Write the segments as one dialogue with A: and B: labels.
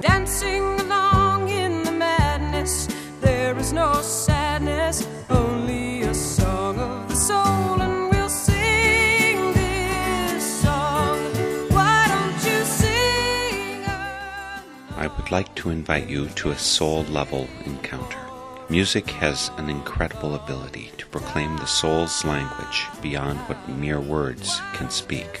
A: dancing along in the madness. There is no sadness, only a song of the soul, and we'll sing this song. Why don't you sing?
B: I would like to invite you to a soul level encounter. Music has an incredible ability to proclaim the soul's language beyond what mere words can speak.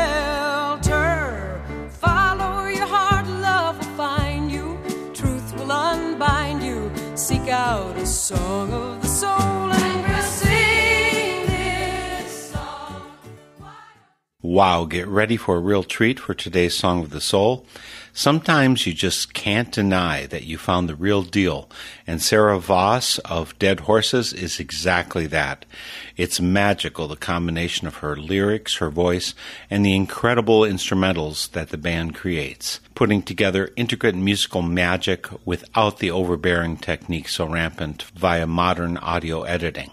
A: Song of the soul.
B: Wow, get ready for a real treat for today's Song of the Soul. Sometimes you just can't deny that you found the real deal, and Sarah Vos of Dead Horses is exactly that. It's magical, the combination of her lyrics, her voice, and the incredible instrumentals that the band creates, putting together intricate musical magic without the overbearing technique so rampant via modern audio editing.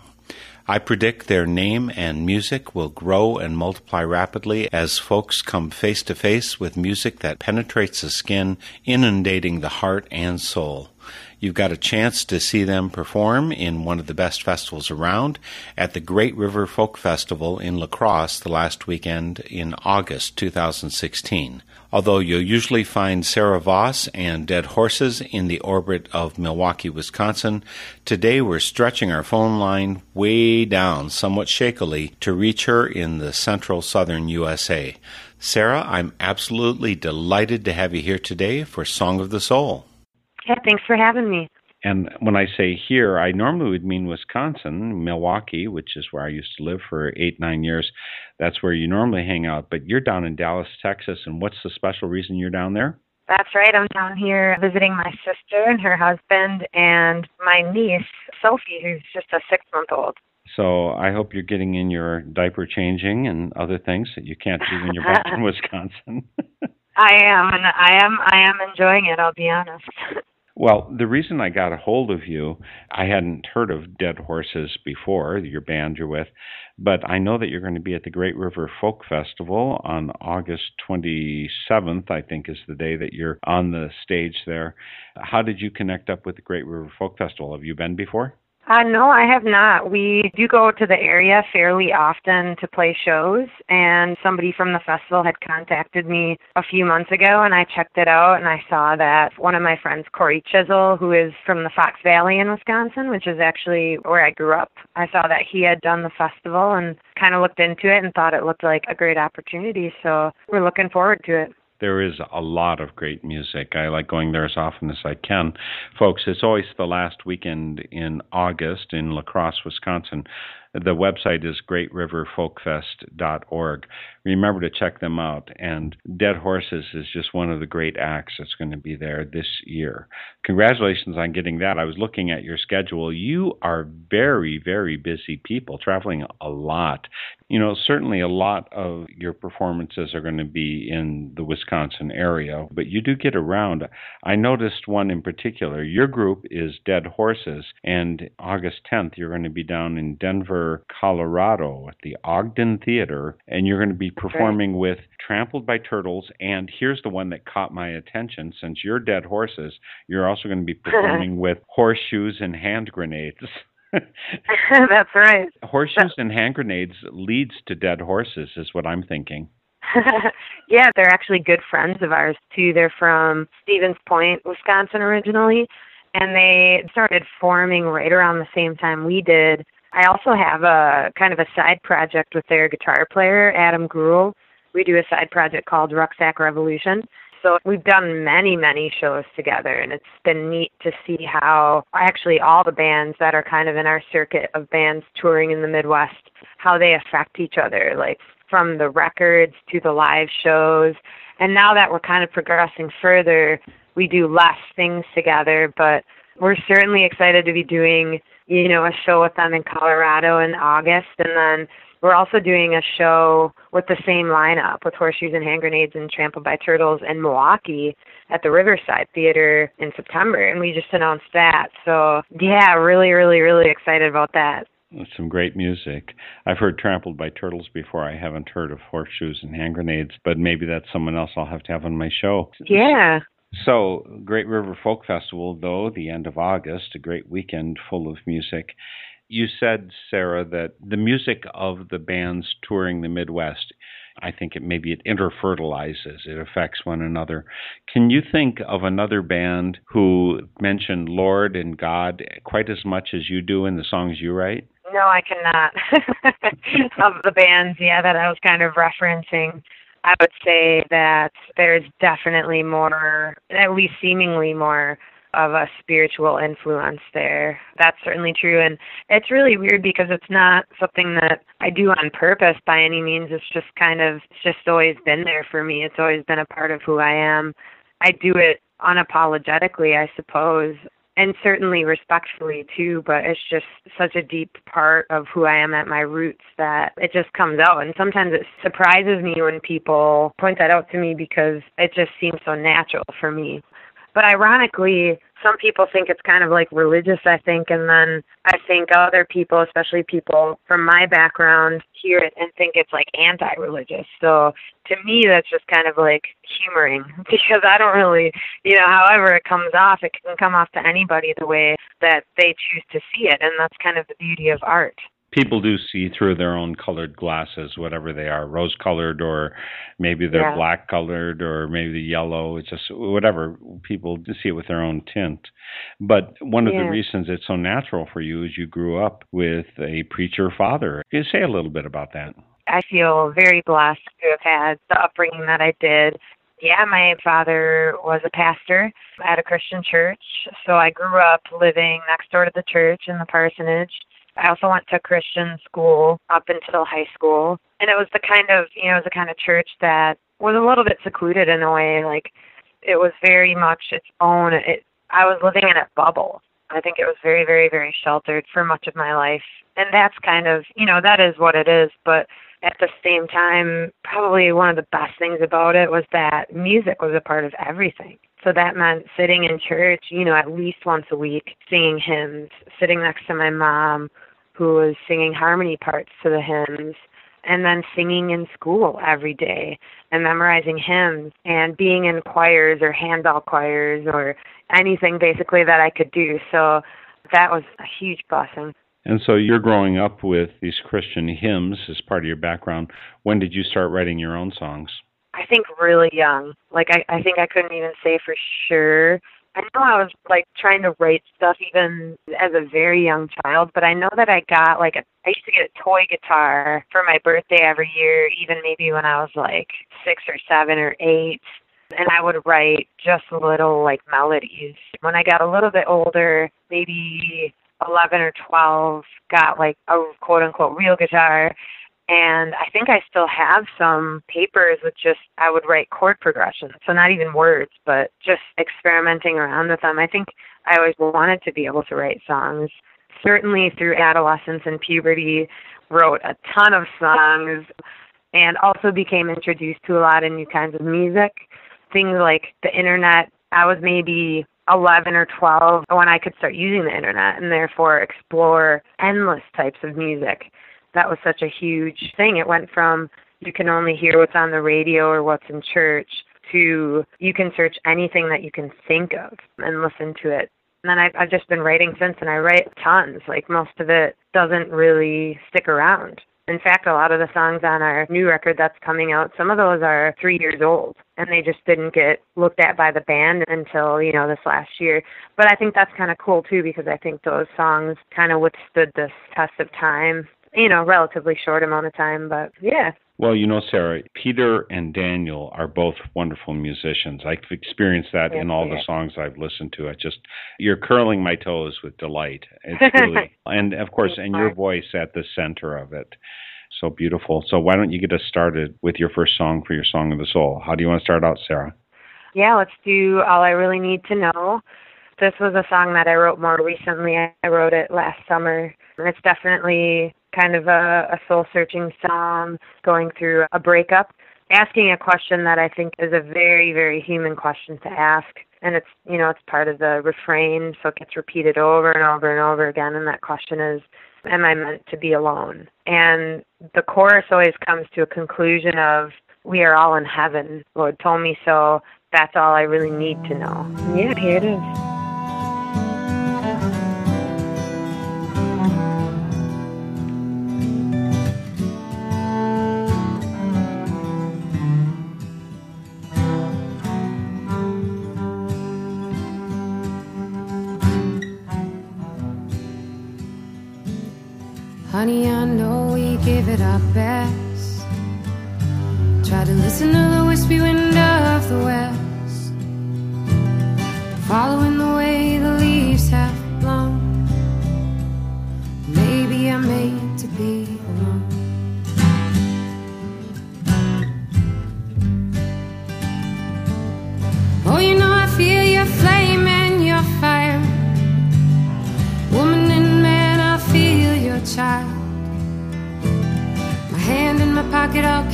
B: I predict their name and music will grow and multiply rapidly as folks come face to face with music that penetrates the skin, inundating the heart and soul. You've got a chance to see them perform in one of the best festivals around at the Great River Folk Festival in La Crosse the last weekend in August 2016. Although you'll usually find Sarah Vos and Dead Horses in the orbit of Milwaukee, Wisconsin, today we're stretching our phone line way down somewhat shakily to reach her in the central southern USA. Sarah, I'm absolutely delighted to have you here today for Song of the Soul.
C: Yeah, thanks for having me.
B: And when I say here, I normally would mean Wisconsin, Milwaukee, which is where I used to live for eight, nine years. That's where you normally hang out. But you're down in Dallas, Texas. And what's the special reason you're down there?
C: That's right. I'm down here visiting my sister and her husband and my niece, Sophie, who's just a six month old.
B: So I hope you're getting in your diaper changing and other things that you can't do when you're back in Wisconsin.
C: I am, and I am, I am enjoying it. I'll be honest.
B: Well, the reason I got a hold of you, I hadn't heard of Dead Horses before, your band you're with, but I know that you're going to be at the Great River Folk Festival on August 27th, I think is the day that you're on the stage there. How did you connect up with the Great River Folk Festival? Have you been before?
C: Uh, no, I have not. We do go to the area fairly often to play shows, and somebody from the festival had contacted me a few months ago, and I checked it out, and I saw that one of my friends, Cory Chisel, who is from the Fox Valley in Wisconsin, which is actually where I grew up, I saw that he had done the festival and kind of looked into it and thought it looked like a great opportunity, so we're looking forward to it
B: there is a lot of great music. I like going there as often as I can. Folks, it's always the last weekend in August in La Crosse, Wisconsin. The website is greatriverfolkfest.org. Remember to check them out. And Dead Horses is just one of the great acts that's going to be there this year. Congratulations on getting that. I was looking at your schedule. You are very, very busy people, traveling a lot. You know, certainly a lot of your performances are going to be in the Wisconsin area, but you do get around. I noticed one in particular. Your group is Dead Horses, and August 10th, you're going to be down in Denver, Colorado at the Ogden Theater, and you're going to be performing right. with Trampled by Turtles. And here's the one that caught my attention since you're Dead Horses, you're also going to be performing with Horseshoes and Hand Grenades.
C: That's right.
B: Horseshoes and hand grenades leads to dead horses, is what I'm thinking.
C: yeah, they're actually good friends of ours too. They're from Stevens Point, Wisconsin originally, and they started forming right around the same time we did. I also have a kind of a side project with their guitar player, Adam Greuel. We do a side project called Rucksack Revolution. So we've done many, many shows together, and it's been neat to see how actually all the bands that are kind of in our circuit of bands touring in the Midwest, how they affect each other, like from the records to the live shows. And now that we're kind of progressing further, we do less things together, but we're certainly excited to be doing, you know, a show with them in Colorado in August, and then we're also doing a show with the same lineup with Horseshoes and Hand Grenades and Trampled by Turtles in Milwaukee at the Riverside Theater in September, and we just announced that. So yeah, really, really, really excited about that.
B: Some great music. I've heard Trampled by Turtles before. I haven't heard of Horseshoes and Hand Grenades, but maybe that's someone else I'll have to have on my show.
C: Yeah.
B: So, Great River Folk Festival, though, the end of August, a great weekend full of music. You said, Sarah, that the music of the bands touring the Midwest, I think it maybe it interfertilizes, it affects one another. Can you think of another band who mentioned Lord and God quite as much as you do in the songs you write?
C: No, I cannot. of the bands, yeah, that I was kind of referencing. I would say that there's definitely more, at least seemingly more, of a spiritual influence there. That's certainly true. And it's really weird because it's not something that I do on purpose by any means. It's just kind of, it's just always been there for me. It's always been a part of who I am. I do it unapologetically, I suppose and certainly respectfully too but it's just such a deep part of who i am at my roots that it just comes out and sometimes it surprises me when people point that out to me because it just seems so natural for me but ironically some people think it's kind of like religious, I think, and then I think other people, especially people from my background, hear it and think it's like anti religious. So to me, that's just kind of like humoring because I don't really, you know, however it comes off, it can come off to anybody the way that they choose to see it. And that's kind of the beauty of art
B: people do see through their own colored glasses, whatever they are, rose colored or maybe they're yeah. black colored or maybe the yellow. It's just whatever. People see it with their own tint. But one of yeah. the reasons it's so natural for you is you grew up with a preacher father. Can you say a little bit about that?
C: I feel very blessed to have had the upbringing that I did. Yeah, my father was a pastor at a Christian church, so I grew up living next door to the church in the parsonage I also went to Christian school up until high school. And it was the kind of, you know, it was the kind of church that was a little bit secluded in a way. Like, it was very much its own. It, I was living in a bubble. I think it was very, very, very sheltered for much of my life. And that's kind of, you know, that is what it is. But at the same time, probably one of the best things about it was that music was a part of everything. So that meant sitting in church, you know, at least once a week, singing hymns, sitting next to my mom, who was singing harmony parts to the hymns and then singing in school every day and memorizing hymns and being in choirs or handbell choirs or anything basically that I could do. So that was a huge blessing.
B: And so you're growing up with these Christian hymns as part of your background. When did you start writing your own songs?
C: I think really young. Like I, I think I couldn't even say for sure I know I was like trying to write stuff even as a very young child, but I know that I got like a, I used to get a toy guitar for my birthday every year, even maybe when I was like six or seven or eight. And I would write just little like melodies. When I got a little bit older, maybe 11 or 12, got like a quote unquote real guitar and I think I still have some papers with just, I would write chord progressions. So not even words, but just experimenting around with them. I think I always wanted to be able to write songs. Certainly through adolescence and puberty, wrote a ton of songs and also became introduced to a lot of new kinds of music. Things like the internet. I was maybe 11 or 12 when I could start using the internet and therefore explore endless types of music that was such a huge thing. It went from you can only hear what's on the radio or what's in church to you can search anything that you can think of and listen to it. And then I've, I've just been writing since, and I write tons. Like most of it doesn't really stick around. In fact, a lot of the songs on our new record that's coming out, some of those are three years old, and they just didn't get looked at by the band until you know this last year. But I think that's kind of cool too because I think those songs kind of withstood this test of time you know, relatively short amount of time, but yeah.
B: Well, you know, Sarah, Peter and Daniel are both wonderful musicians. I've experienced that yes, in all the songs I've listened to. I just you're curling my toes with delight. It's really and of course and your voice at the center of it. So beautiful. So why don't you get us started with your first song for your Song of the Soul? How do you want to start out, Sarah?
C: Yeah, let's do All I Really Need to Know. This was a song that I wrote more recently. I wrote it last summer. And it's definitely kind of a, a soul searching song going through a breakup, asking a question that I think is a very, very human question to ask. And it's, you know, it's part of the refrain, so it gets repeated over and over and over again. And that question is, Am I meant to be alone? And the chorus always comes to a conclusion of, We are all in heaven. Lord told me so. That's all I really need to know. Yeah, here it is.
A: Our best. Try to listen to the wispy wind of the west, following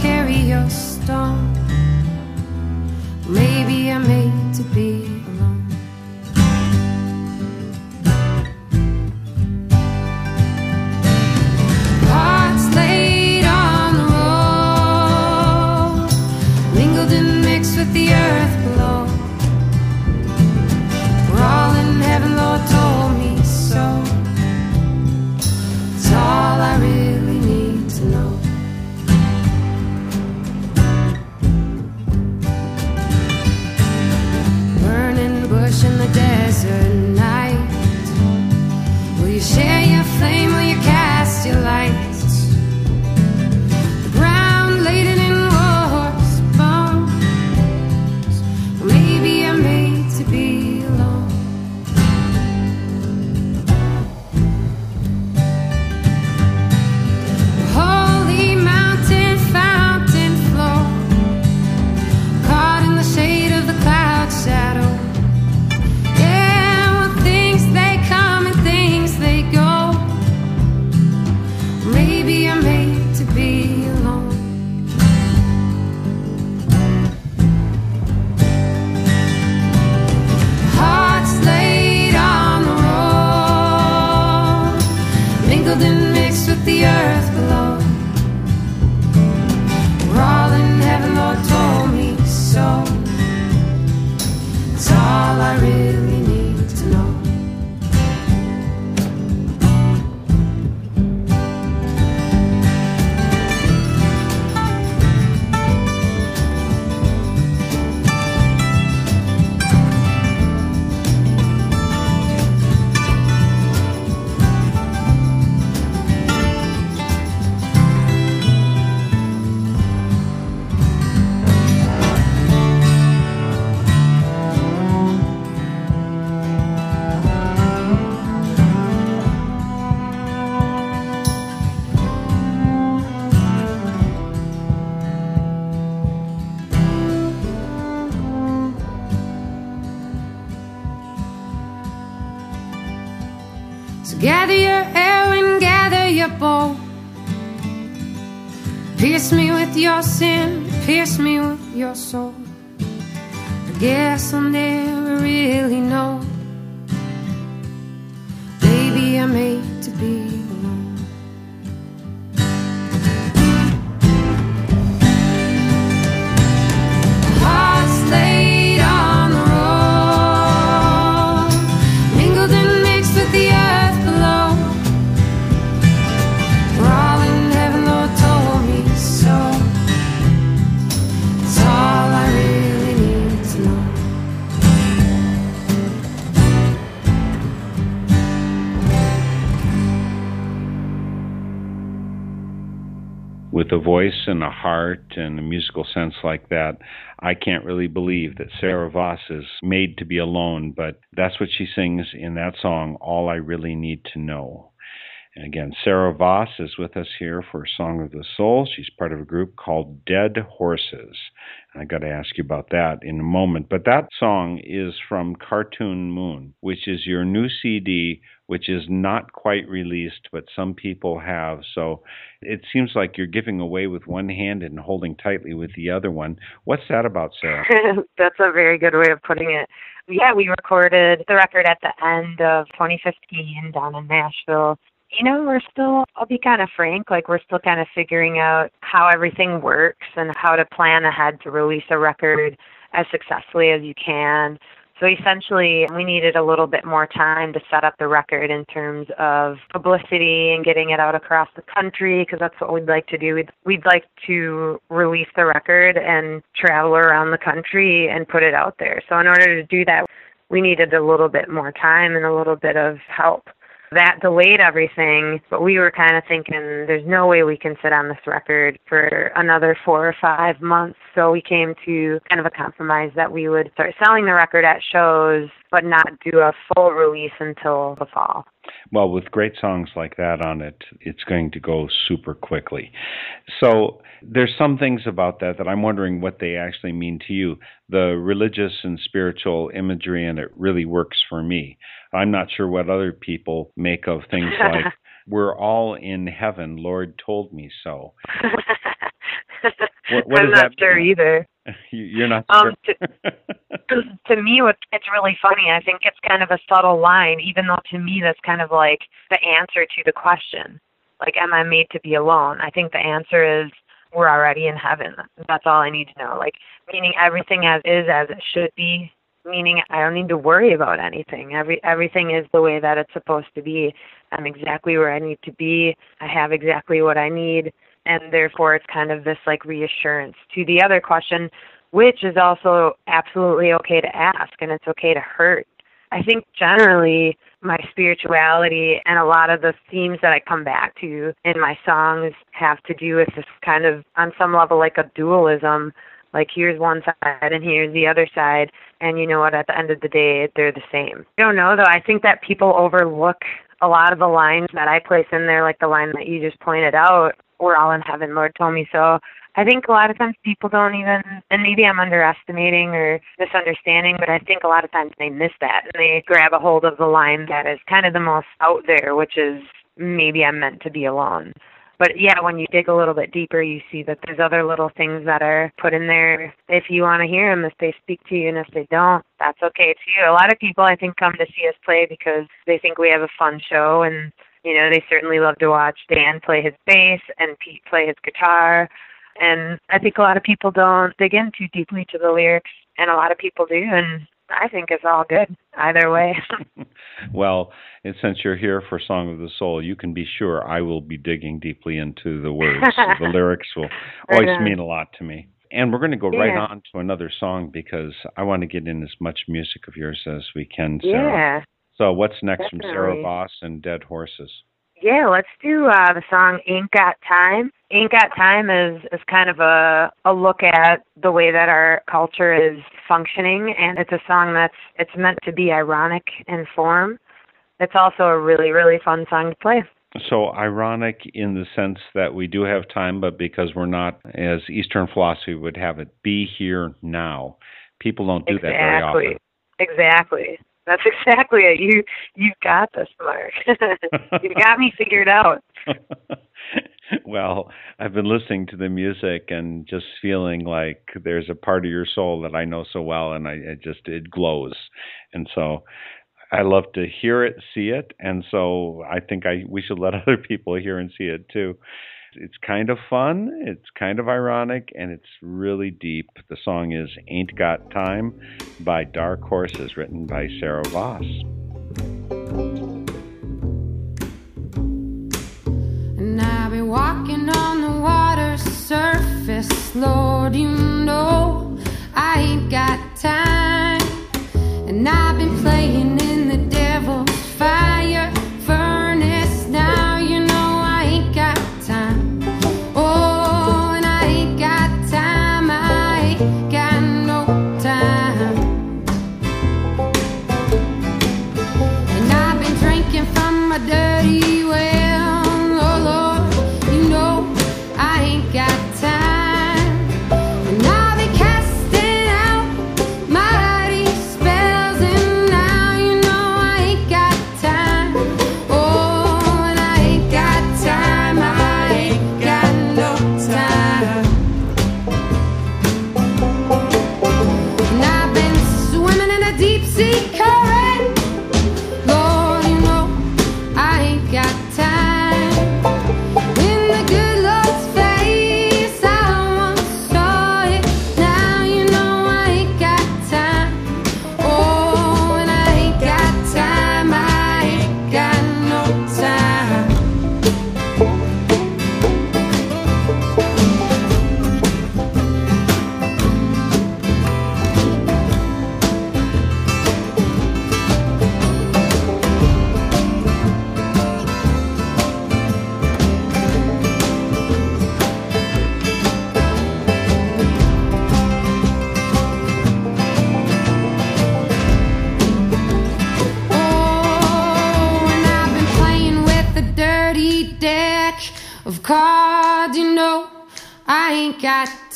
A: carry your stone. Maybe I'm made to be share your flame? Will you cast your lights? So gather your arrow and gather your bow. Pierce me with your sin, pierce me with your soul. I guess I'll never really know.
B: A voice and a heart and a musical sense like that, I can't really believe that Sarah Vos is made to be alone, but that's what she sings in that song, All I Really Need to Know. And again, Sarah Vos is with us here for Song of the Soul. She's part of a group called Dead Horses. I got to ask you about that in a moment. But that song is from Cartoon Moon, which is your new CD, which is not quite released, but some people have. So it seems like you're giving away with one hand and holding tightly with the other one. What's that about, Sarah?
C: That's a very good way of putting it. Yeah, we recorded the record at the end of 2015 down in Nashville you know, we're still, I'll be kind of frank, like we're still kind of figuring out how everything works and how to plan ahead to release a record as successfully as you can. So essentially, we needed a little bit more time to set up the record in terms of publicity and getting it out across the country because that's what we'd like to do. We'd, we'd like to release the record and travel around the country and put it out there. So in order to do that, we needed a little bit more time and a little bit of help that delayed everything. But we were kind of thinking, there's no way we can sit on this record for another four or five months. So we came to kind of a compromise that we would start selling the record at shows, but not do a full release until the fall.
B: Well, with great songs like that on it, it's going to go super quickly. So there's some things about that that I'm wondering what they actually mean to you. The religious and spiritual imagery and it really works for me. I'm not sure what other people make of things like "We're all in heaven." Lord told me so.
C: what, what I'm not sure mean? either.
B: You're not
C: um, sure. to, to me, it's really funny. I think it's kind of a subtle line, even though to me that's kind of like the answer to the question. Like, am I made to be alone? I think the answer is we're already in heaven. That's all I need to know. Like, meaning everything as is as it should be meaning I don't need to worry about anything. Every everything is the way that it's supposed to be. I'm exactly where I need to be. I have exactly what I need, and therefore it's kind of this like reassurance. To the other question, which is also absolutely okay to ask and it's okay to hurt. I think generally my spirituality and a lot of the themes that I come back to in my songs have to do with this kind of on some level like a dualism like here's one side and here's the other side and you know what at the end of the day they're the same i don't know though i think that people overlook a lot of the lines that i place in there like the line that you just pointed out we're all in heaven lord told me so i think a lot of times people don't even and maybe i'm underestimating or misunderstanding but i think a lot of times they miss that and they grab a hold of the line that is kind of the most out there which is maybe i'm meant to be alone but yeah, when you dig a little bit deeper, you see that there's other little things that are put in there. If you want to hear them, if they speak to you, and if they don't, that's okay too. A lot of people, I think, come to see us play because they think we have a fun show, and you know, they certainly love to watch Dan play his bass and Pete play his guitar. And I think a lot of people don't dig in too deeply to the lyrics, and a lot of people do, and I think it's all good either way.
B: well, and since you're here for Song of the Soul, you can be sure I will be digging deeply into the words. the lyrics will always mean a lot to me. And we're going to go yeah. right on to another song because I want to get in as much music of yours as we can, Sarah. So what's next
C: Definitely.
B: from Sarah Vos and Dead Horses?
C: Yeah, let's do uh, the song "Ain't Got Time." "Ain't Got Time" is is kind of a a look at the way that our culture is functioning, and it's a song that's it's meant to be ironic in form. It's also a really really fun song to play.
B: So ironic in the sense that we do have time, but because we're not, as Eastern philosophy would have it, be here now. People don't do
C: exactly.
B: that very often.
C: Exactly. That's exactly it. You you've got this, Mark. you've got me figured out.
B: well, I've been listening to the music and just feeling like there's a part of your soul that I know so well, and I it just it glows, and so I love to hear it, see it, and so I think I we should let other people hear and see it too. It's kind of fun, it's kind of ironic, and it's really deep. The song is Ain't Got Time by Dark Horses, written by Sarah Vos.
A: And I've been walking on the water surface, Lord, you know I ain't got time. And I've been playing in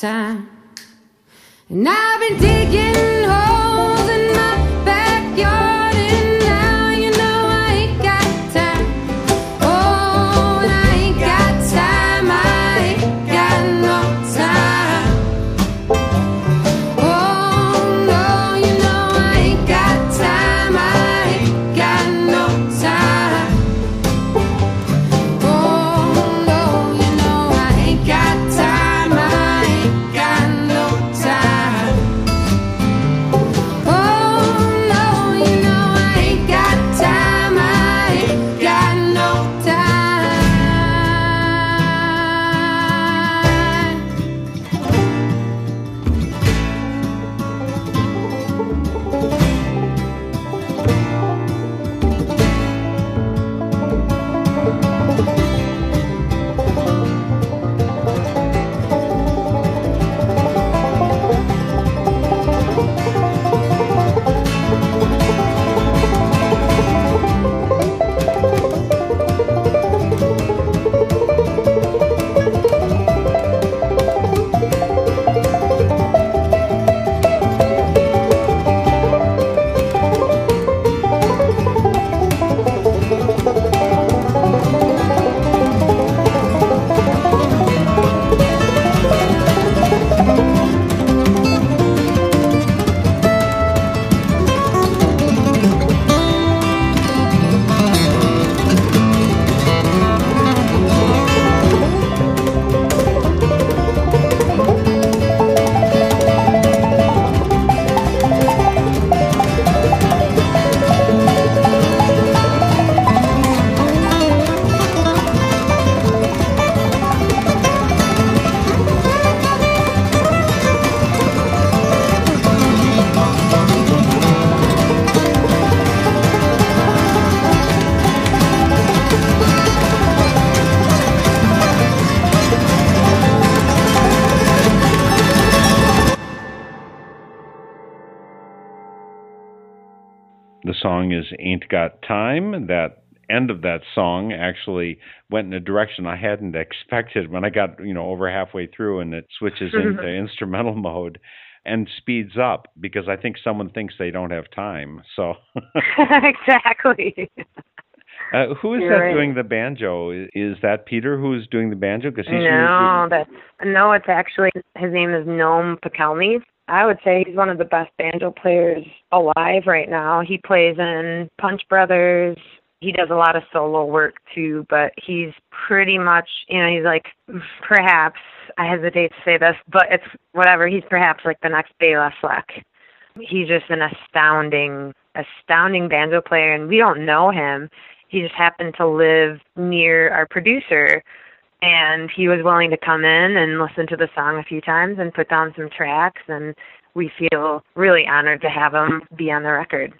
A: time. And I've been
B: song is Ain't Got Time. That end of that song actually went in a direction I hadn't expected when I got, you know, over halfway through and it switches into instrumental mode and speeds up because I think someone thinks they don't have time. So
C: Exactly.
B: Uh, who is
C: You're
B: that
C: right.
B: doing the banjo? Is, is that Peter who's doing the banjo? Because he's
C: no, that's no. It's actually his name is Noam Pikelny. I would say he's one of the best banjo players alive right now. He plays in Punch Brothers. He does a lot of solo work too, but he's pretty much, you know, he's like perhaps I hesitate to say this, but it's whatever. He's perhaps like the next Bela Fleck. He's just an astounding, astounding banjo player, and we don't know him. He just happened to live near our producer, and he was willing to come in and listen to the song a few times and put down some tracks and we feel really honored to have him be on the record.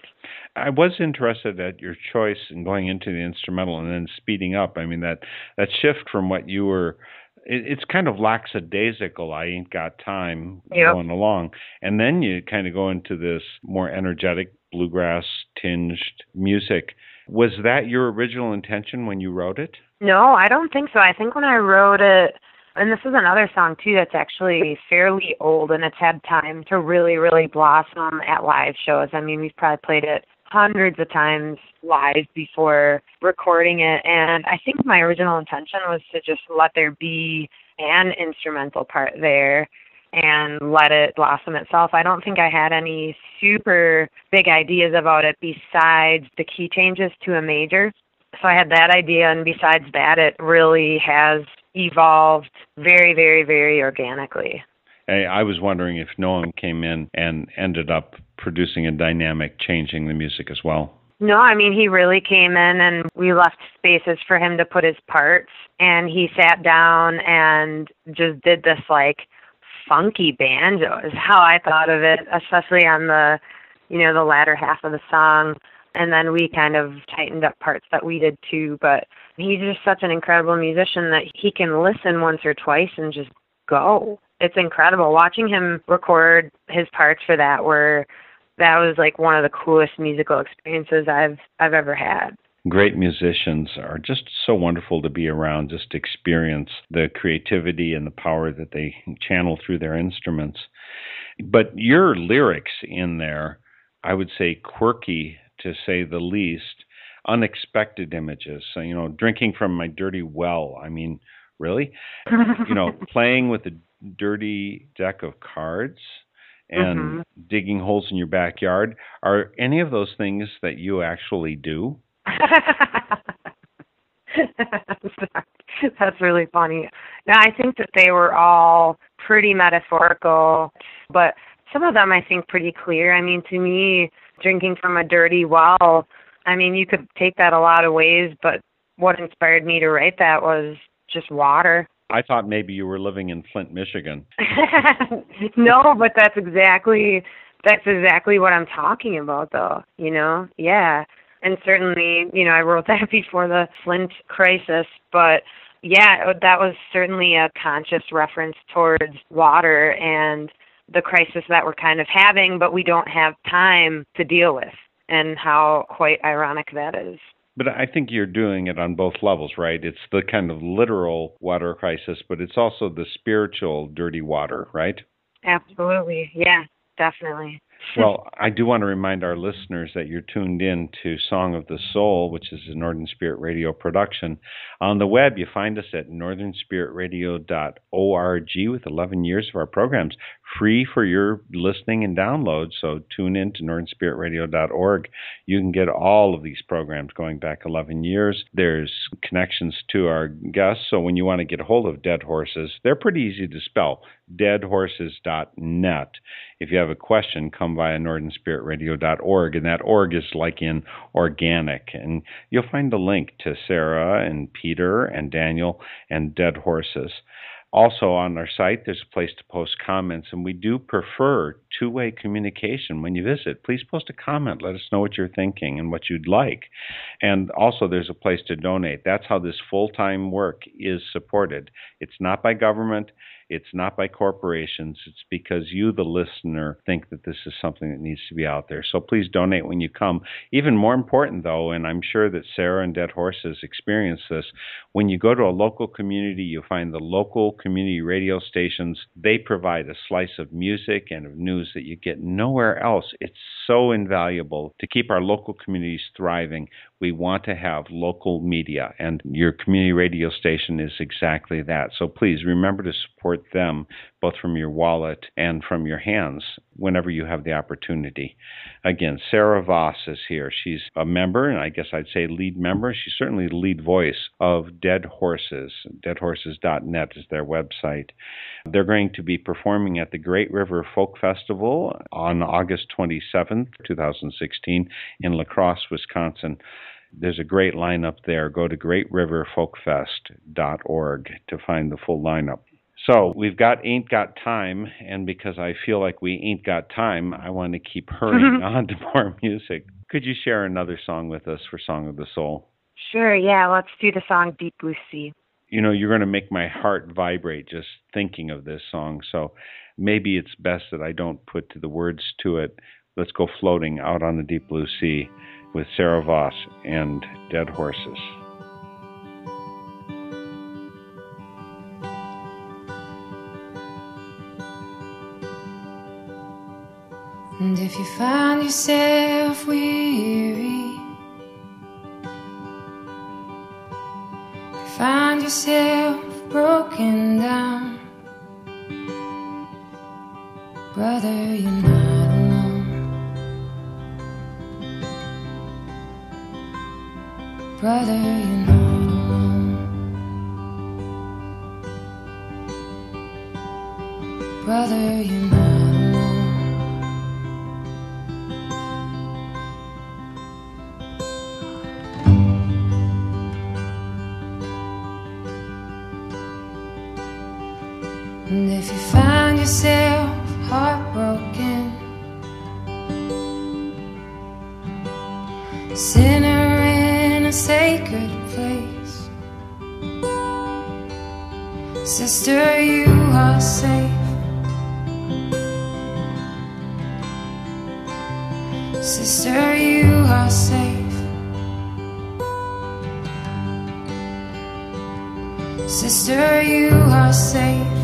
B: I was interested at your choice in going into the instrumental and then speeding up. I mean that that shift from what you were it, it's kind of lackadaisical. I ain't got time
C: Yep.
B: going along, and then you kind of go into this more energetic bluegrass tinged music. Was that your original intention when you wrote it?
C: No, I don't think so. I think when I wrote it, and this is another song too that's actually fairly old and it's had time to really, really blossom at live shows. I mean, we've probably played it hundreds of times live before recording it. And I think my original intention was to just let there be an instrumental part there and let it blossom itself. I don't think I had any super big ideas about it besides the key changes to a major. So I had that idea, and besides that, it really has evolved very, very, very organically.
B: I, I was wondering if Noam came in and ended up producing a dynamic, changing the music as well.
C: No, I mean, he really came in and we left spaces for him to put his parts. And he sat down and just did this like funky banjo, is how I thought of it, especially on the, you know, the latter half of the song. And then we kind of tightened up parts that we did too. But he's just such an incredible musician that he can listen once or twice and just go. It's incredible. Watching him record his parts for that were that was like one of the coolest musical experiences I've I've ever had.
B: great musicians are just so wonderful to be around, just experience the creativity and the power that they channel through their instruments. But your lyrics in there, I would say quirky to say the least, unexpected images. So, you know, drinking from my dirty well. I mean, really? you know, playing with a dirty deck of cards and mm-hmm. digging holes in your backyard. Are any of those things that you actually do?
C: That's really funny. Now, I think that they were all pretty metaphorical, but some of them I think pretty clear. I mean, to me, drinking from a dirty well, I mean, you could take that a lot of ways, but what inspired me to write that was just water.
B: I thought maybe you were living in Flint, Michigan.
C: no, but that's exactly that's exactly what I'm talking about though, you know? Yeah. And certainly, you know, I wrote that before the Flint crisis, but yeah, that was certainly a conscious reference towards water and the crisis that we're kind of having, but we don't have time to deal with, and how quite ironic that is.
B: But I think you're doing it on both levels, right? It's the kind of literal water crisis, but it's also the spiritual dirty water, right?
C: Absolutely. Yeah, definitely.
B: well, I do want to remind our listeners that you're tuned in to Song of the Soul, which is a Northern Spirit Radio production. On the web, you find us at northernspiritradio.org with 11 years of our programs free for your listening and download. So tune in to northernspiritradio.org. You can get all of these programs going back 11 years. There's connections to our guests. So when you want to get a hold of Dead Horses, they're pretty easy to spell deadhorses.net. If you have a question, come via northernspiritradio.org, and that org is like in organic. And you'll find a link to Sarah and Peter and Daniel and Dead Horses. Also, on our site, there's a place to post comments, and we do prefer two way communication when you visit. Please post a comment. Let us know what you're thinking and what you'd like. And also, there's a place to donate. That's how this full time work is supported. It's not by government, it's not by corporations. It's because you, the listener, think that this is something that needs to be out there. So please donate when you come. Even more important, though, and I'm sure that Sarah and Dead Horses experience this, when you go to a local community, you find the local community radio stations. They provide a slice of music and of news that you get nowhere else. It's so invaluable to keep our local communities thriving. We want to have local media, and your community radio station is exactly that. So please remember to support them both from your wallet and from your hands whenever you have the opportunity. Again, Sarah Vos is here. She's a member, and I guess I'd say lead member. She's certainly the lead voice of Dead Horses. Deadhorses.net is their website. They're going to be performing at the Great River Folk Festival on August 27th, 2016, in La Crosse, Wisconsin. There's a great lineup there. Go to greatriverfolkfest.org to find the full lineup. So we've got Ain't Got Time, and because I feel like we ain't got time, I want to keep hurrying on to more music. Could you share another song with us for Song of the Soul?
C: Sure, yeah. Let's do the song Deep Blue Sea.
B: You know, you're going to make my heart vibrate just thinking of this song. So maybe it's best that I don't put the words to it. Let's go floating out on the deep blue sea with Sarah Vos and Dead Horses.
A: And if you find yourself weary, find yourself broken down, brother, you're not alone. Brother, you're not alone. Brother, you're not. And if you find yourself heartbroken, sinner in a sacred place, sister, you are safe. Sister, you are safe. Sister, you are safe.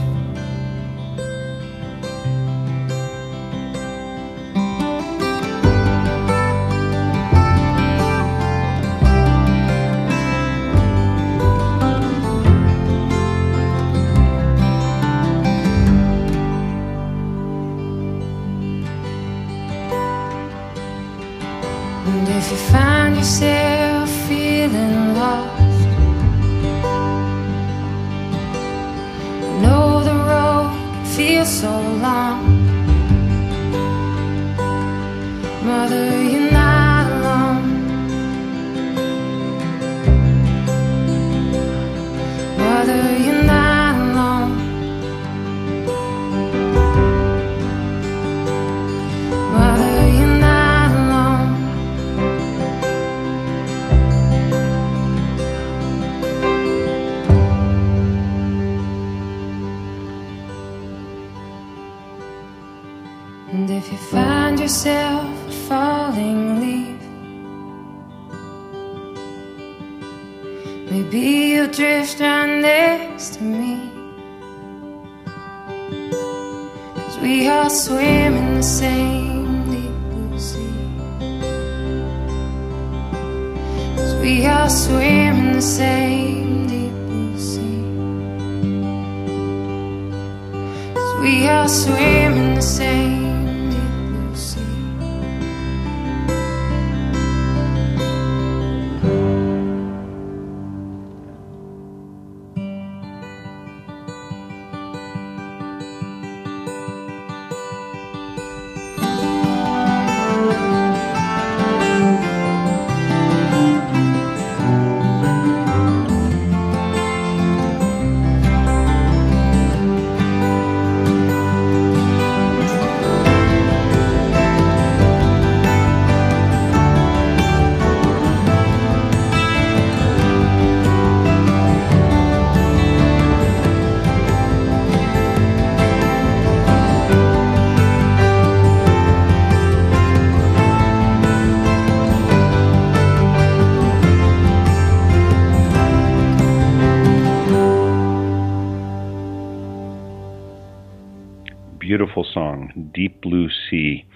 A: Deep Blue Sea,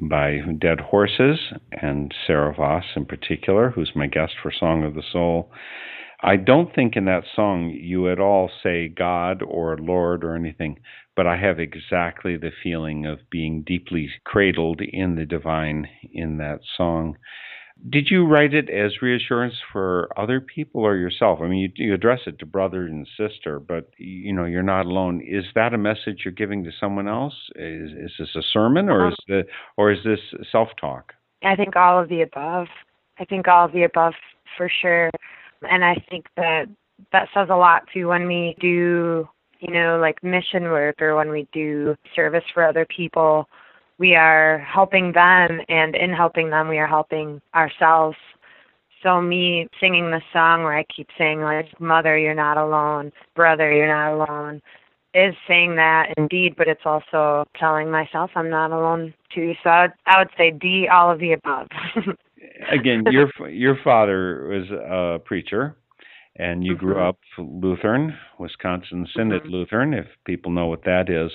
B: by Dead Horses and Sarah Vos in particular, who's my guest for Song of the Soul. I don't think in that song you at all say God or Lord or anything, but I have exactly the feeling of being deeply cradled in the divine in that song. Did you write it as reassurance for other people or yourself? I mean, you, you address it to brother and sister, but you know you're not alone. Is that a message you're giving to someone else? Is, is this a sermon, or is the or is this self-talk?
C: I think all of the above. I think all of the above for sure. And I think that that says a lot too when we do, you know, like mission work or when we do service for other people. We are helping them, and in helping them, we are helping ourselves. So, me singing the song where I keep saying, like, Mother, you're not alone, brother, you're not alone, is saying that indeed, but it's also telling myself I'm not alone too. So, I would, I would say D, all of the above.
B: Again, your your father was a preacher, and you grew
C: Mhm.
B: up Lutheran, Wisconsin Synod
C: Mhm.
B: Lutheran, if people know what that is.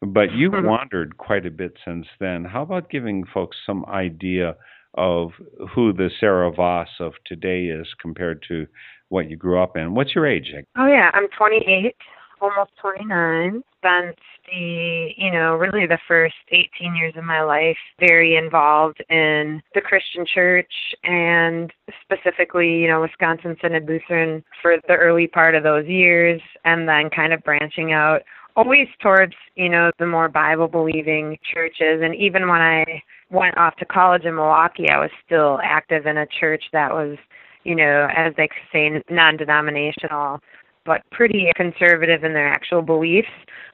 B: But you've
C: Mhm.
B: wandered quite a bit since then. How about giving folks some idea of who the Sarah Vos of today is compared to what you grew up in? What's your age?
C: Oh yeah, I'm 28, almost 29. Spent the, you know, really the first 18 years of my life very involved in the Christian church and specifically, you know, Wisconsin Synod Lutheran for the early part of those years and then kind of branching out always towards, you know, the more Bible believing churches and even when I went off to college in Milwaukee, I was still active in a church that was you know, as they say, non-denominational, but pretty conservative in their actual beliefs,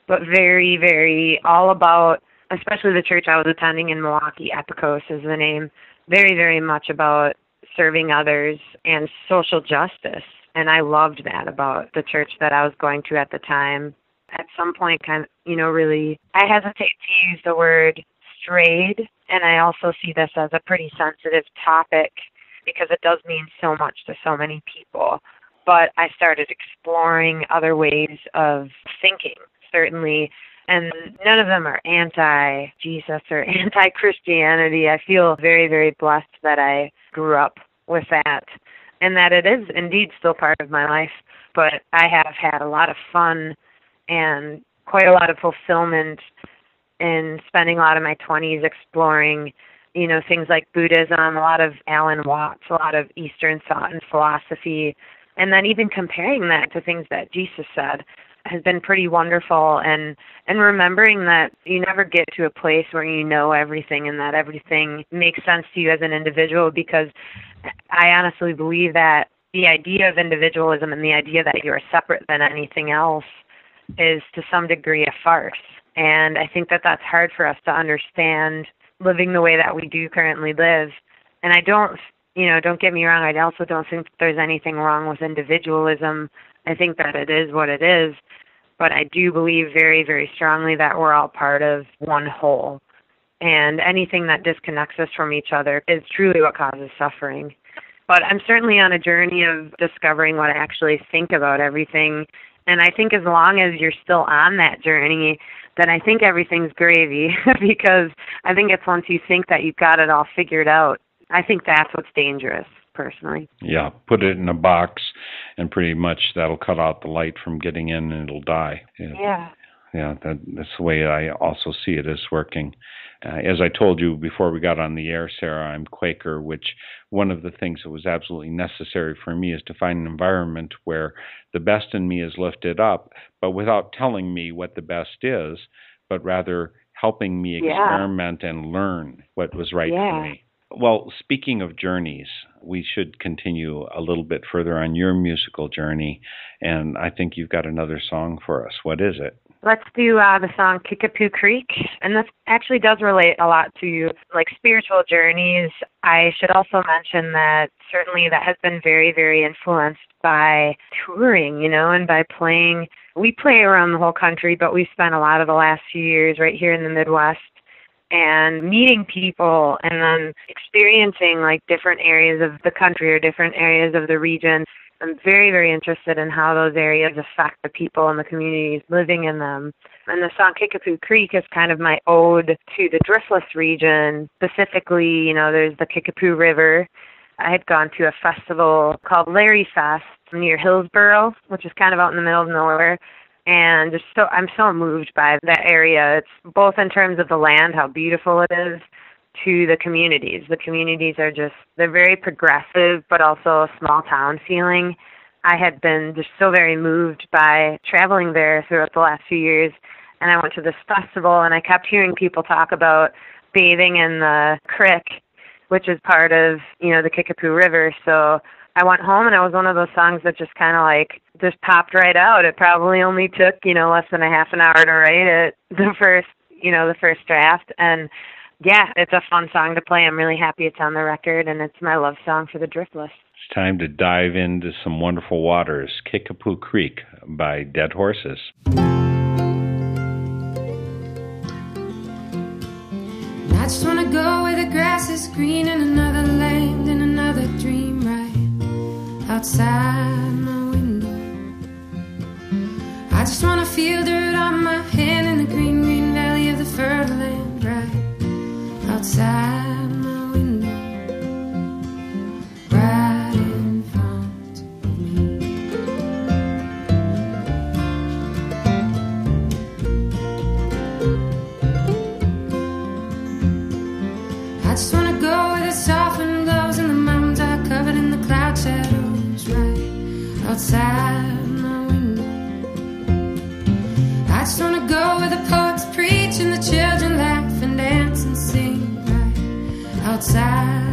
C: but very, very all about, especially the church I was attending in Milwaukee, Epikos is the name, very, very much about serving others and social justice. And I loved that about the church that I was going to at the time. At some point, kind of, you know, really, I hesitate to use the word strayed, and I also see this as a pretty sensitive topic because it does mean so much to so many people. but I started exploring other ways of thinking, certainly. And none of them are anti Jesus or anti Christianity. I feel very, very blessed that I grew up with that and that it is indeed still part of my life. But I have had a lot of fun and quite a lot of fulfillment in spending a lot of my 20s exploring you know things like buddhism a lot of alan watts a lot of eastern thought and philosophy and then even comparing that to things that jesus said has been pretty wonderful. And and remembering that you never get to a place where you know everything and that everything makes sense to you as an individual because i honestly believe that the idea of individualism and the idea that you're separate than anything else is to some degree a farce and i think that that's hard for us to understand living the way that we do currently live and i don't you know don't get me wrong i also don't think there's anything wrong with individualism I think that it is what it is, but I do believe very, very strongly that we're all part of one whole. And anything that disconnects us from each other is truly what causes suffering. But I'm certainly on a journey of discovering what I actually think about everything. And I think as long as you're still on that journey, then I think everything's gravy because I think it's once you think that you've got it all figured out. I think that's what's dangerous personally.
B: Yeah, put it in a box, and pretty much that'll cut out the light from getting in, and it'll die.
C: Yeah. Yeah,
B: yeah that, that's the way I also see it as working. Uh, as I told you before we got on the air, Sarah, I'm Quaker, which one of the things that was absolutely necessary for me is to find an environment where the best in me is lifted up, but without telling me what the best is, but rather helping me experiment
C: yeah.
B: and learn what was right
C: yeah.
B: for me. Well, speaking of journeys, we should continue a little bit further on your musical journey. And I think you've got another song for us. What is it?
C: Let's do uh, the song Kickapoo Creek. And this actually does relate a lot to like spiritual journeys. I should also mention that certainly that has been very, very influenced by touring, you know, and by playing. We play around the whole country, but we've spent a lot of the last few years right here in the Midwest and meeting people and then experiencing like different areas of the country or different areas of the region. I'm very, very interested in how those areas affect the people and the communities living in them. And the song Kickapoo Creek is kind of my ode to the Driftless region. Specifically, you know, there's the Kickapoo River. I had gone to a festival called Larry Fest near Hillsboro, which is kind of out in the middle of nowhere and just so I'm so moved by that area. It's both in terms of the land, how beautiful it is, to the communities. The communities are just they're very progressive, but also a small town feeling. I had been just so very moved by traveling there throughout the last few years, and I went to this festival, and I kept hearing people talk about bathing in the creek, which is part of you know the Kickapoo River. So I went home and it was one of those songs that just kind of like just popped right out. It probably only took, you know, less than a half an hour to write it, the first, you know, the first draft. And yeah, it's a fun song to play. I'm really happy it's on the record and it's my love song for the Driftless.
B: It's time to dive into some wonderful waters. Kickapoo Creek by Dead Horses.
D: I just wanna go where the grass is green and another outside my window. I just wanna feel dirt on my hand in the green, green valley of the fertile land, right outside outside.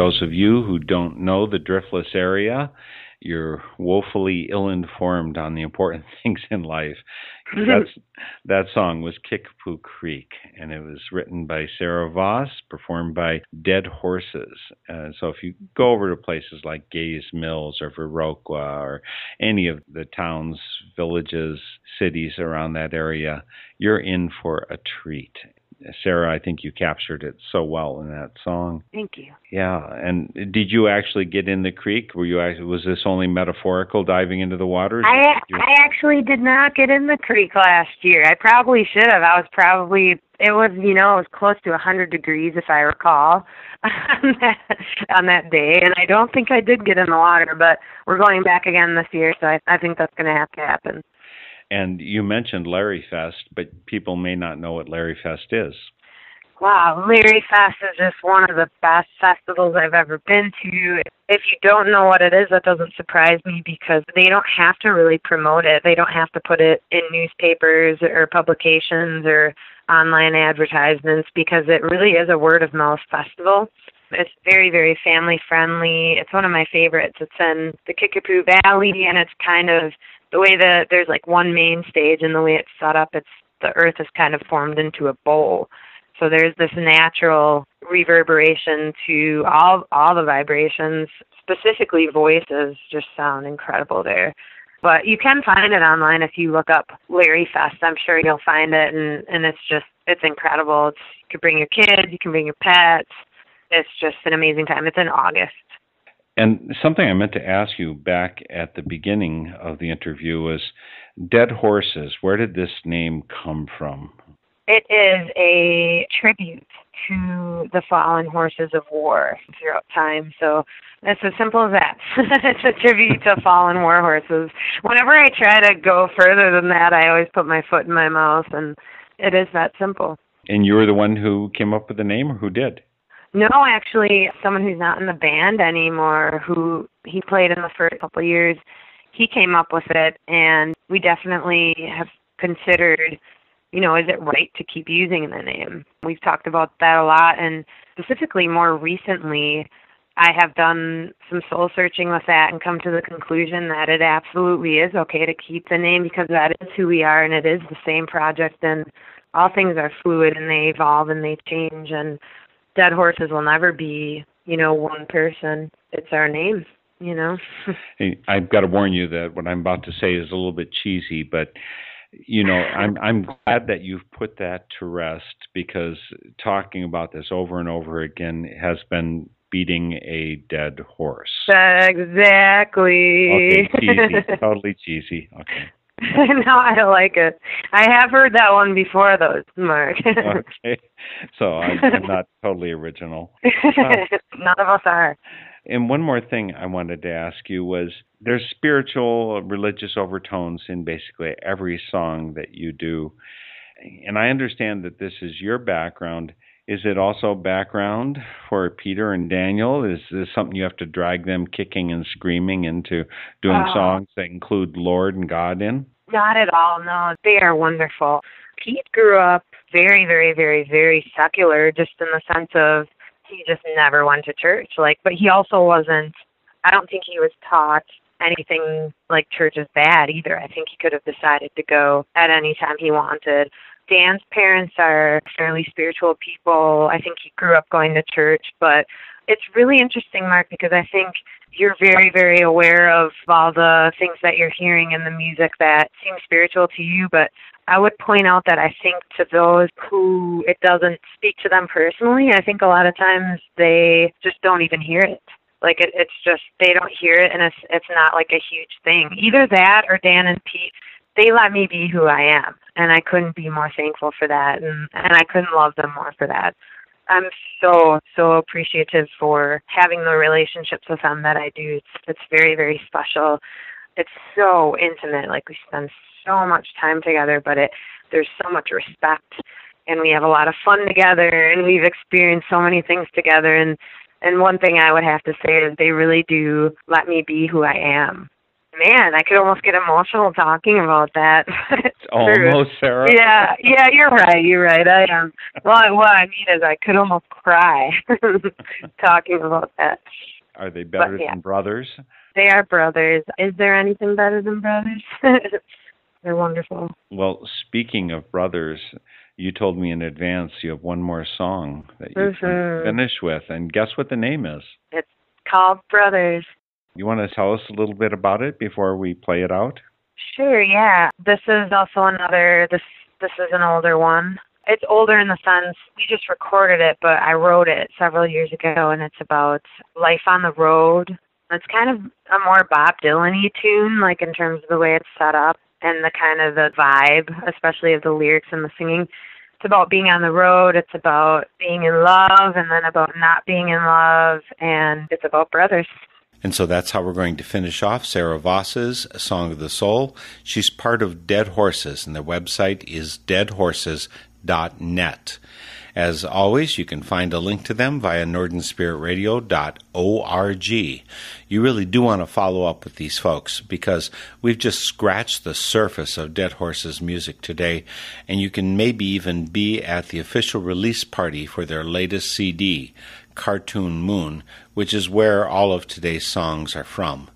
B: Those of you who don't know the Driftless area, you're woefully ill-informed on the important things in life. That's, that song was Kickapoo Creek, and it was written by Sarah Vos, performed by Dead Horses. Uh, so if you go over to places like Gays Mills or Viroqua or any of the towns, villages, cities around that area, you're in for a treat. Sarah, I think you captured it so well in that song.
C: Thank you.
B: Yeah, and did you actually get in the creek? Were you was this only metaphorical diving into the water?
C: I I actually did not get in the creek last year. I probably should have. I was probably it was you know it was close to a hundred degrees if I recall on that on that day, and I don't think I did get in the water. But we're going back again this year, so I I think that's going to have to happen.
B: And you mentioned Larry Fest, but people may not know what Larry Fest is.
C: Wow, Larry Fest is just one of the best festivals I've ever been to. If you don't know what it is, that doesn't surprise me because they don't have to really promote it. They don't have to put it in newspapers or publications or online advertisements because it really is a word of mouth festival. It's very, very family friendly. It's one of my favorites. It's in the Kickapoo Valley and it's kind of the way that there's like one main stage and the way it's set up, it's the earth is kind of formed into a bowl. So there's this natural reverberation to all all the vibrations, specifically voices just sound incredible there. But you can find it online if you look up Larry Fest. I'm sure you'll find it and and it's just it's incredible. It's you can bring your kids, you can bring your pets. It's just an amazing time. It's in August.
B: And something I meant to ask you back at the beginning of the interview was Dead Horses. Where did this name come from?
C: It is a tribute to the fallen horses of war throughout time. So it's as simple as that. it's a tribute to fallen war horses. Whenever I try to go further than that, I always put my foot in my mouth, and it is that simple.
B: And you were the one who came up with the name, or who did?
C: No, actually, someone who's not in the band anymore, who he played in the first couple of years, he came up with it, and we definitely have considered, you know, is it right to keep using the name? We've talked about that a lot, and specifically more recently, I have done some soul searching with that and come to the conclusion that it absolutely is okay to keep the name because that is who we are and it is the same project and all things are fluid and they evolve and they change and dead horses will never be, you know, one person. It's our name, you know.
B: hey, I've got to warn you that what I'm about to say is a little bit cheesy, but you know, I'm I'm glad that you've put that to rest because talking about this over and over again has been beating a dead horse.
C: Exactly.
B: Okay, cheesy, totally cheesy. Okay.
C: no, I like it. I have heard that one before, though, Mark.
B: okay, so I'm, I'm not totally original.
C: Um, None of us are.
B: And one more thing I wanted to ask you was there's spiritual, religious overtones in basically every song that you do. And I understand that this is your background. Is it also background for Peter and Daniel? Is this something you have to drag them kicking and screaming into doing
C: Uh,
B: songs that include Lord and God in?
C: Not at all, no. They are wonderful. Pete grew up very, very, very, very secular, just in the sense of he just never went to church. Like, but he also wasn't. I don't think he was taught anything like church is bad either. I think he could have decided to go at any time he wanted. Dan's parents are fairly spiritual people. I think he grew up going to church, but it's really interesting, Mark, because I think you're very, very aware of all the things that you're hearing in the music that seem spiritual to you, but I would point out that I think to those who it doesn't speak to them personally, I think a lot of times they just don't even hear it. Like it, it's just they don't hear it, and it's it's not like a huge thing. Either that or Dan and Pete, they let me be who I am, and I couldn't be more thankful for that, and and I couldn't love them more for that. I'm so so appreciative for having the relationships with them that I do. It's it's very very special. It's so intimate. Like we spend so much time together, but it there's so much respect, and we have a lot of fun together, and we've experienced so many things together. And and one thing I would have to say is they really do let me be who I am. Man, I could almost get emotional talking about that.
B: almost, Sarah.
C: Yeah, yeah, you're right. You're right. I am. Well, I, what I mean is, I could almost cry talking about that.
B: Are they better
C: But, yeah.
B: than brothers?
C: They are brothers. Is there anything better than brothers? They're wonderful.
B: Well, speaking of brothers, you told me in advance you have one more song that you can
C: Mhm.
B: finish with, and guess what the name is?
C: It's called Brothers.
B: You want to tell us a little bit about it before we play it out?
C: Sure, yeah. This is also another this this is an older one. It's older in the sense we just recorded it, but I wrote it several years ago and it's about life on the road. It's kind of a more Bob Dylan-y tune, like in terms of the way it's set up and the kind of the vibe, especially of the lyrics and the singing. It's about being on the road, it's about being in love and then about not being in love and it's about brothers.
B: And so that's how we're going to finish off Sarah Vos's Song of the Soul. She's part of Dead Horses, and their website is deadhorses.net. As always, you can find a link to them via northernspiritradio.org. You really do want to follow up with these folks because we've just scratched the surface of Dead Horses music today, and you can maybe even be at the official release party for their latest CD, Cartoon Moon, which is where all of today's songs are from.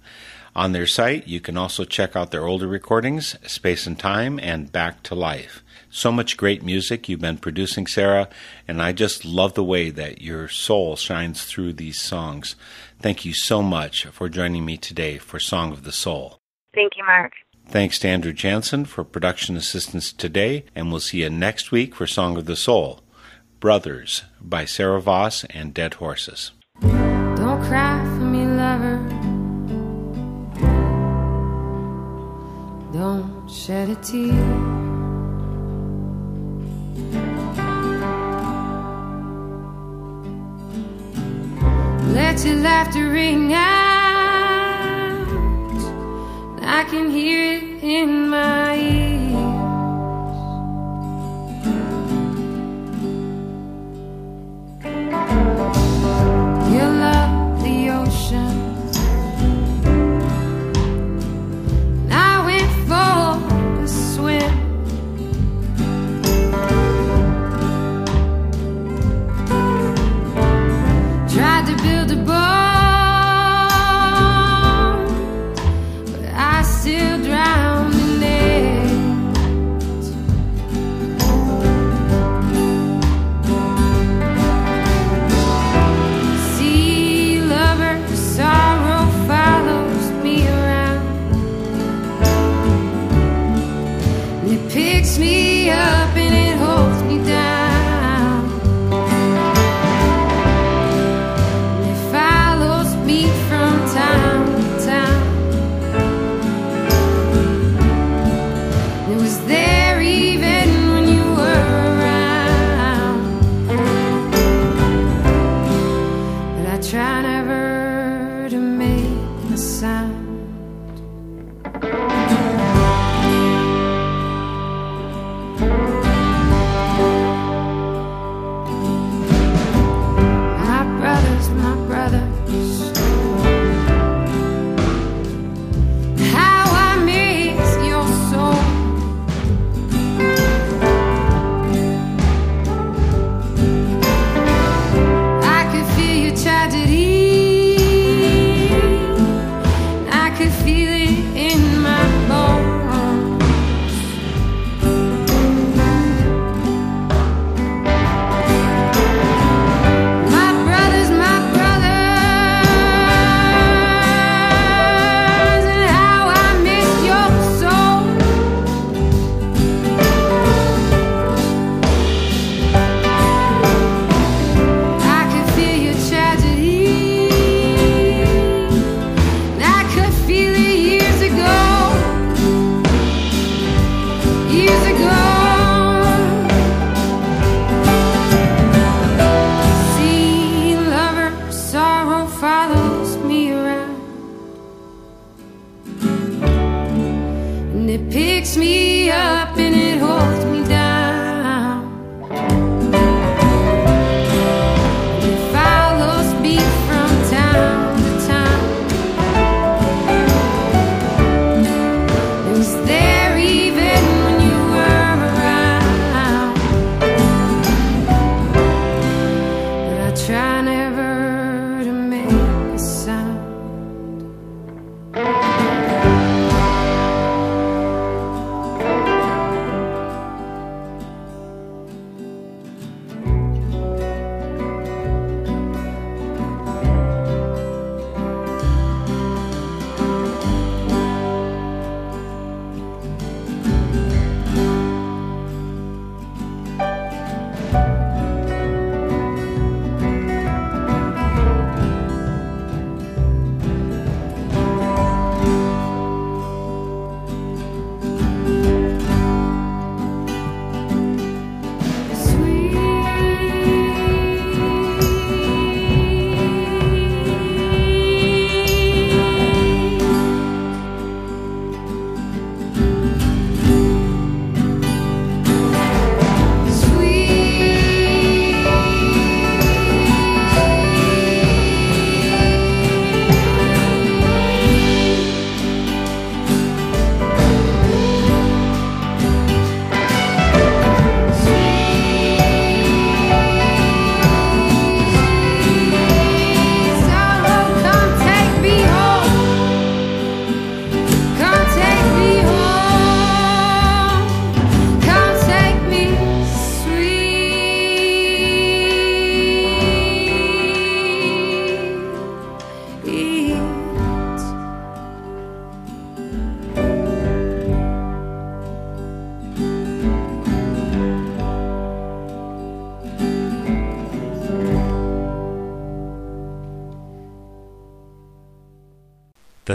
B: On their site, you can also check out their older recordings, Space and Time, and Back to Life. So much great music you've been producing, Sarah, and I just love the way that your soul shines through these songs. Thank you so much for joining me today for Song of the Soul.
C: Thank you, Mark.
B: Thanks to Andrew Jansen for production assistance today, and we'll see you next week for Song of the Soul. Brothers by Sarah Vos and Dead Horses.
A: Don't cry for me, lover. Don't shed a tear. Let your laughter ring out. I can hear it in my ears.